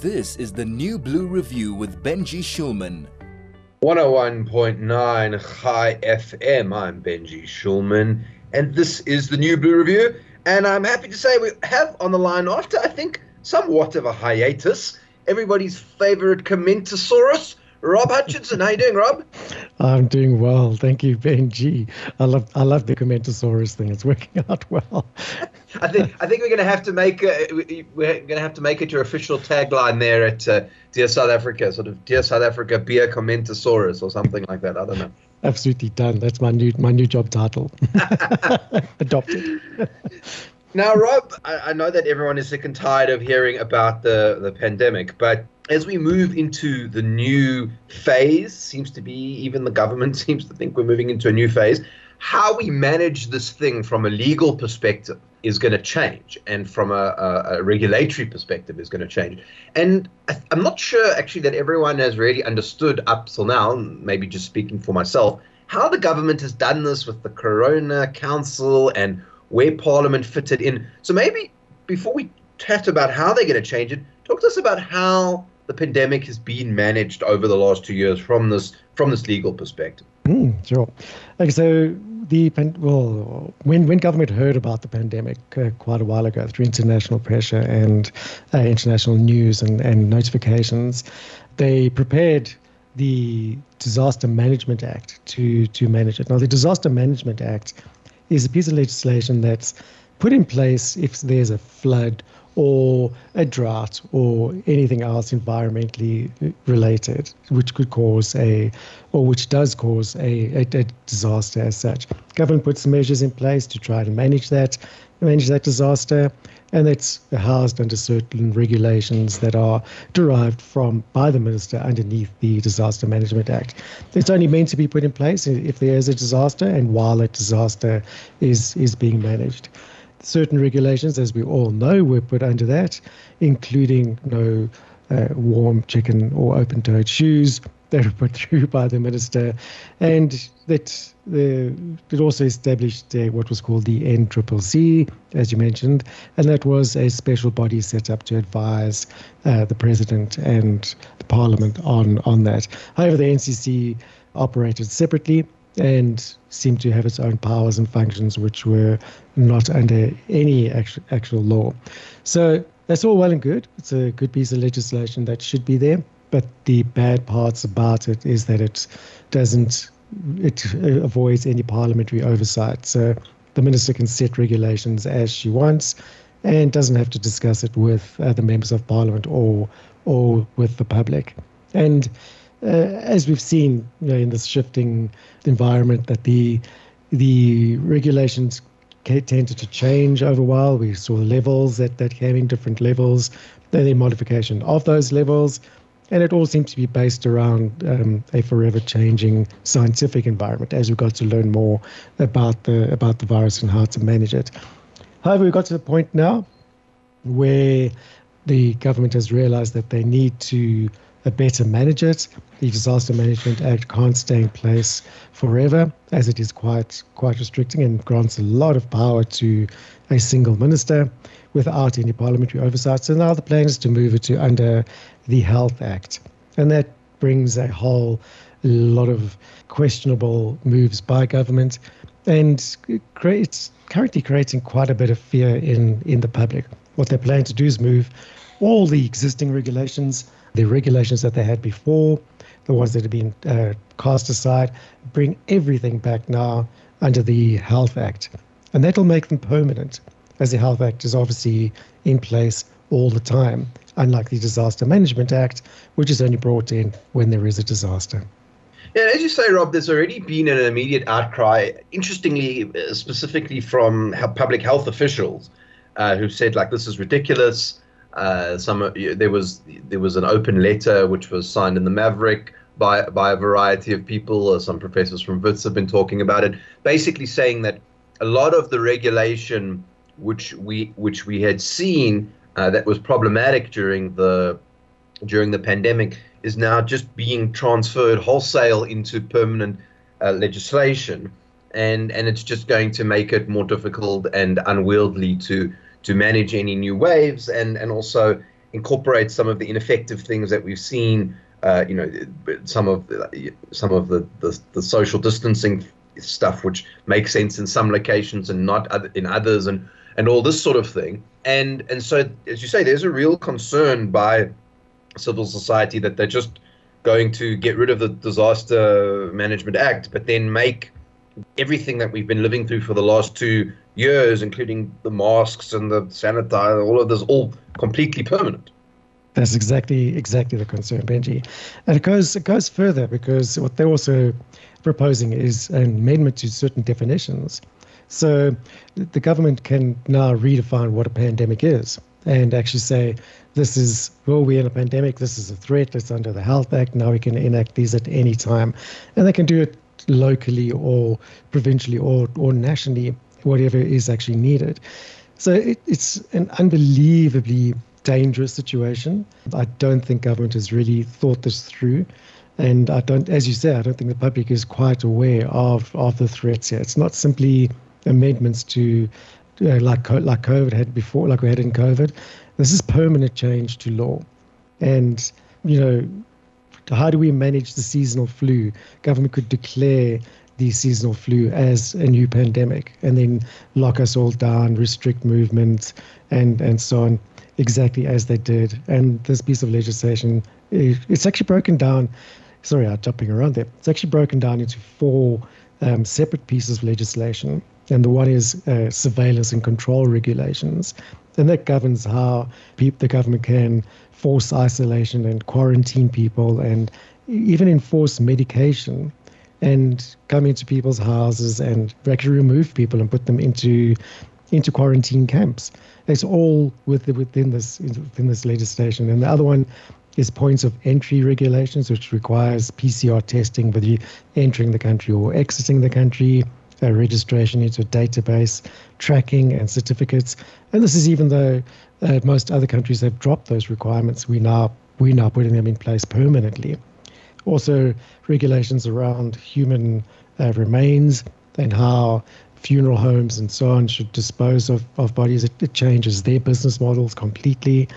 This is the New Blue Review with Benji Shulman. 101.9 Chai FM. I'm Benji Shulman, and this is the New Blue Review. And I'm happy to say we have on the line, after I think somewhat of a hiatus, everybody's favorite Commentosaurus, Rob Hutchinson. How you doing, Rob? I'm doing well, thank you, Benji. I love I love the Commentosaurus thing. It's working out well. I think I think we're going to have to make a, we're going to have to make it your official tagline there at uh, Dear South Africa, sort of Dear South Africa, be a Commentosaurus or something like that. I don't know. Absolutely done. That's my new my new job title. Adopted. Now, Rob, I, I know that everyone is sick and tired of hearing about the the pandemic, but as we move into the new phase, seems to be even the government seems to think we're moving into a new phase. How we manage this thing from a legal perspective is going to change, and from a, a, a regulatory perspective is going to change. And I, I'm not sure actually that everyone has really understood up till now. Maybe just speaking for myself, how the government has done this with the Corona Council and where Parliament fitted in. So maybe before we chat about how they're going to change it, talk to us about how the pandemic has been managed over the last two years from this from this legal perspective. Mm, sure. Okay, so the well, when when government heard about the pandemic uh, quite a while ago through international pressure and uh, international news and, and notifications, they prepared the Disaster Management Act to to manage it. Now, the Disaster Management Act is a piece of legislation that's put in place if there's a flood or a drought or anything else environmentally related, which could cause a, or which does cause a, a, a, disaster as such. Government puts measures in place to try to manage that, manage that disaster, and it's housed under certain regulations that are derived from by the minister underneath the Disaster Management Act. It's only meant to be put in place if there is a disaster and while a disaster is is being managed certain regulations, as we all know, were put under that, including no uh, warm chicken or open toed shoes that were put through by the minister. And that the, it also established uh, what was called the NCCC, as you mentioned, and that was a special body set up to advise uh, the president and the parliament on, on that. However, the NCC operated separately and seemed to have its own powers and functions which were not under any actual, actual law. So that's all well and good. It's a good piece of legislation that should be there. But the bad parts about it is that it doesn't, it avoids any parliamentary oversight. So the minister can set regulations as she wants and doesn't have to discuss it with uh, the members of parliament or or with the public. And uh, as we've seen you know, in this shifting environment, that the the regulations tended to change over a while. We saw levels that, that came in different levels, then the modification of those levels, and it all seems to be based around um, a forever changing scientific environment as we got to learn more about the about the virus and how to manage it. However, we've got to the point now where the government has realized that they need to better manage it. The Disaster Management Act can't stay in place forever, as it is quite quite restricting and grants a lot of power to a single minister without any parliamentary oversight. So now the plan is to move it to under the Health Act, and that brings a whole lot of questionable moves by government, and creates currently creating quite a bit of fear in in the public. What they plan to do is move all the existing regulations the regulations that they had before, the ones that have been uh, cast aside, bring everything back now under the Health Act. And that'll make them permanent, as the Health Act is obviously in place all the time, unlike the Disaster Management Act, which is only brought in when there is a disaster. Yeah, and as you say, Rob, there's already been an immediate outcry, interestingly, specifically from public health officials uh, who said, like, this is ridiculous. Uh, some there was there was an open letter which was signed in the Maverick by by a variety of people. Uh, some professors from Wits have been talking about it, basically saying that a lot of the regulation which we which we had seen uh, that was problematic during the during the pandemic is now just being transferred wholesale into permanent uh, legislation, and and it's just going to make it more difficult and unwieldy to to manage any new waves and, and also incorporate some of the ineffective things that we've seen. Uh, you know, some of some of the, the, the social distancing stuff, which makes sense in some locations and not in others, and and all this sort of thing. And and so, as you say, there's a real concern by civil society that they're just going to get rid of the Disaster Management Act, but then make everything that we've been living through for the last two years, including the masks and the sanitizer, all of this, all completely permanent. That's exactly exactly the concern, Benji, and it goes it goes further because what they're also proposing is an amendment to certain definitions. So the government can now redefine what a pandemic is and actually say this is well we're in a pandemic this is a threat it's under the health act now we can enact these at any time and they can do it locally or provincially or, or nationally whatever is actually needed. So it, it's an unbelievably dangerous situation. I don't think government has really thought this through. And i don't as you say i don't think the public is quite aware of of the threats here. It's not simply amendments to uh, like like COVID had before, like we had in COVID. This is permanent change to law, and you know, how do we manage the seasonal flu? Government could declare the seasonal flu as a new pandemic, and then lock us all down, restrict movement, and and so on, exactly as they did. And this piece of legislation, it's actually broken down. Sorry, I'm jumping around there. It's actually broken down into four um, separate pieces of legislation and the one is uh, surveillance and control regulations. And that governs how the government can force isolation and quarantine people and even enforce medication and come into people's houses and actually remove people and put them into into quarantine camps. It's all within this within this legislation. And the other one is points of entry regulations, which requires PCR testing whether you're entering the country or exiting the country uh, registration into a database, tracking and certificates. And this is even though uh, most other countries have dropped those requirements, we now we now putting them in place permanently. Also, regulations around human uh, remains and how funeral homes and so on should dispose of, of bodies. It, it changes their business models completely.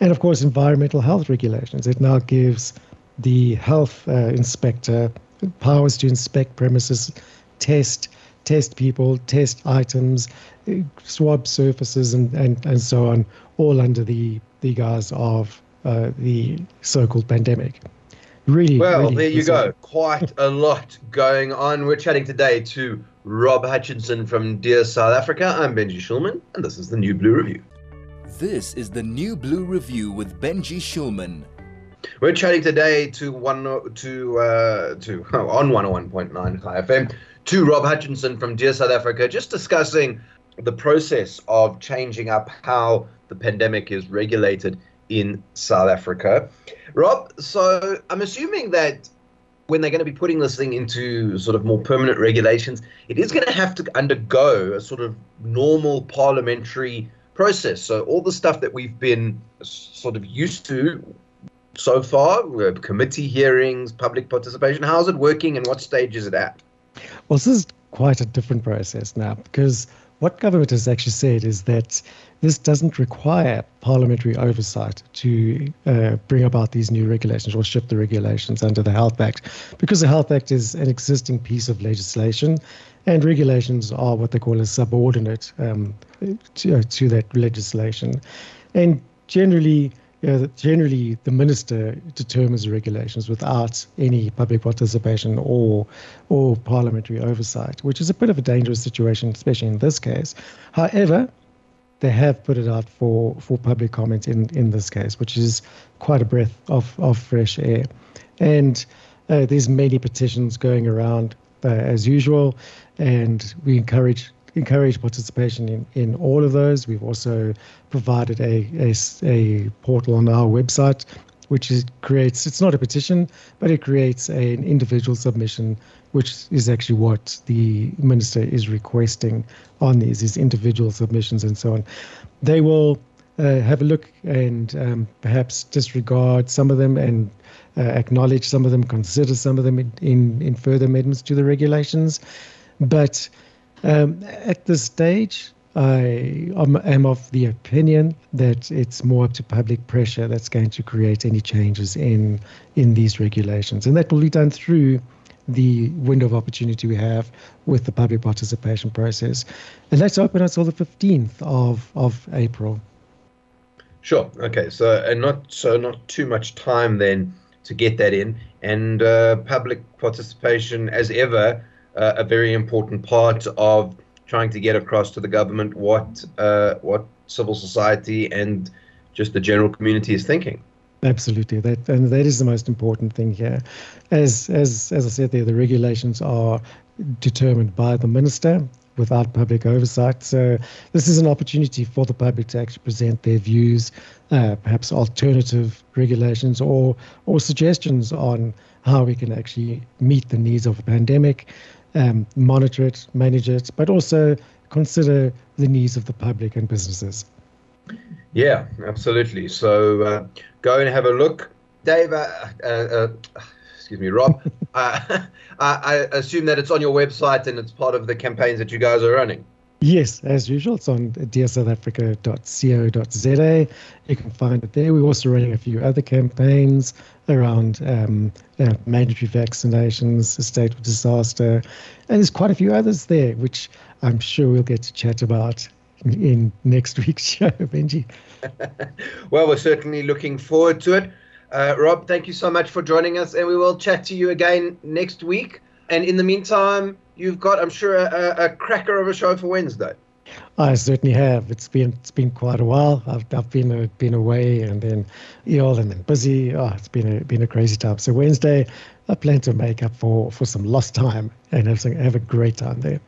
And of course, environmental health regulations. It now gives the health uh, inspector powers to inspect premises, test test people, test items, swab surfaces, and, and, and so on, all under the, the guise of uh, the so called pandemic. Really, well, really there you go. Quite a lot going on. We're chatting today to Rob Hutchinson from Dear South Africa. I'm Benji Shulman, and this is the New Blue Review. This is the New Blue Review with Benji Shulman. We're chatting today to one to uh, to oh, on 101.9 Chai FM to Rob Hutchinson from Dear South Africa, just discussing the process of changing up how the pandemic is regulated in South Africa. Rob, so I'm assuming that when they're going to be putting this thing into sort of more permanent regulations, it is going to have to undergo a sort of normal parliamentary process. So all the stuff that we've been sort of used to so far, committee hearings, public participation, how's it working and what stage is it at? Well, this is quite a different process now because what government has actually said is that this doesn't require parliamentary oversight to uh, bring about these new regulations or shift the regulations under the Health Act, because the Health Act is an existing piece of legislation, and regulations are what they call a subordinate um, to, uh, to that legislation. And generally, yeah, generally the minister determines regulations without any public participation or or parliamentary oversight, which is a bit of a dangerous situation, especially in this case. However, they have put it out for, for public comment in, in this case, which is quite a breath of, of fresh air. And uh, there's many petitions going around uh, as usual, and we encourage encourage participation in, in all of those. We've also provided a, a, a portal on our website which is, creates it's not a petition but it creates a, an individual submission which is actually what the minister is requesting on these these individual submissions and so on they will uh, have a look and um, perhaps disregard some of them and uh, acknowledge some of them consider some of them in, in, in further amendments to the regulations but um, at this stage, I am of the opinion that it's more up to public pressure that's going to create any changes in in these regulations, and that will be done through the window of opportunity we have with the public participation process, and that's open until the 15th of of April. Sure. Okay. So and not so not too much time then to get that in, and uh, public participation as ever uh, a very important part of trying to get across to the government what uh, what civil society and just the general community is thinking. Absolutely, that and that is the most important thing here. As as as I said, there the regulations are determined by the minister without public oversight. So this is an opportunity for the public to actually present their views, uh, perhaps alternative regulations or or suggestions on how we can actually meet the needs of a pandemic um, monitor it, manage it, but also consider the needs of the public and businesses. Yeah, absolutely. So uh, go and have a look. Dave, uh, uh, uh excuse me, Rob, uh, I assume that it's on your website and it's part of the campaigns that you guys are running. Yes, as usual, it's on dearsouthafrica.co.za. You can find it there. We're also running a few other campaigns around um, uh, mandatory vaccinations, a state of disaster, and there's quite a few others there, which I'm sure we'll get to chat about in, in next week's show, Benji. well, we're certainly looking forward to it. Uh, Rob, thank you so much for joining us, and we will chat to you again next week. And in the meantime, you've got, I'm sure, a, a cracker of a show for Wednesday. I certainly have. It's been it's been quite a while. I've I've been a, been away and then ill and then busy. Oh, it's been a been a crazy time. So Wednesday, I plan to make up for, for some lost time and have some, have a great time there.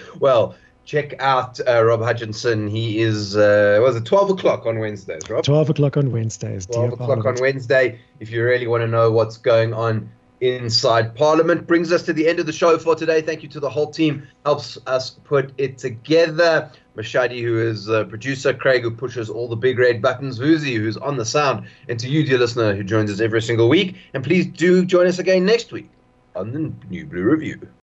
well, check out uh, Rob Hutchinson. He is uh, was it twelve o'clock on Wednesdays, Rob? Twelve o'clock on Wednesdays. Twelve o'clock on Wednesday. If you really want to know what's going on inside Parliament. Brings us to the end of the show for today. Thank you to the whole team, helps us put it together. Mashadi, who is a producer, Craig, who pushes all the big red buttons, Vuzi, who's on the sound, and to you, dear listener, who joins us every single week. And please do join us again next week on the New Blue Review.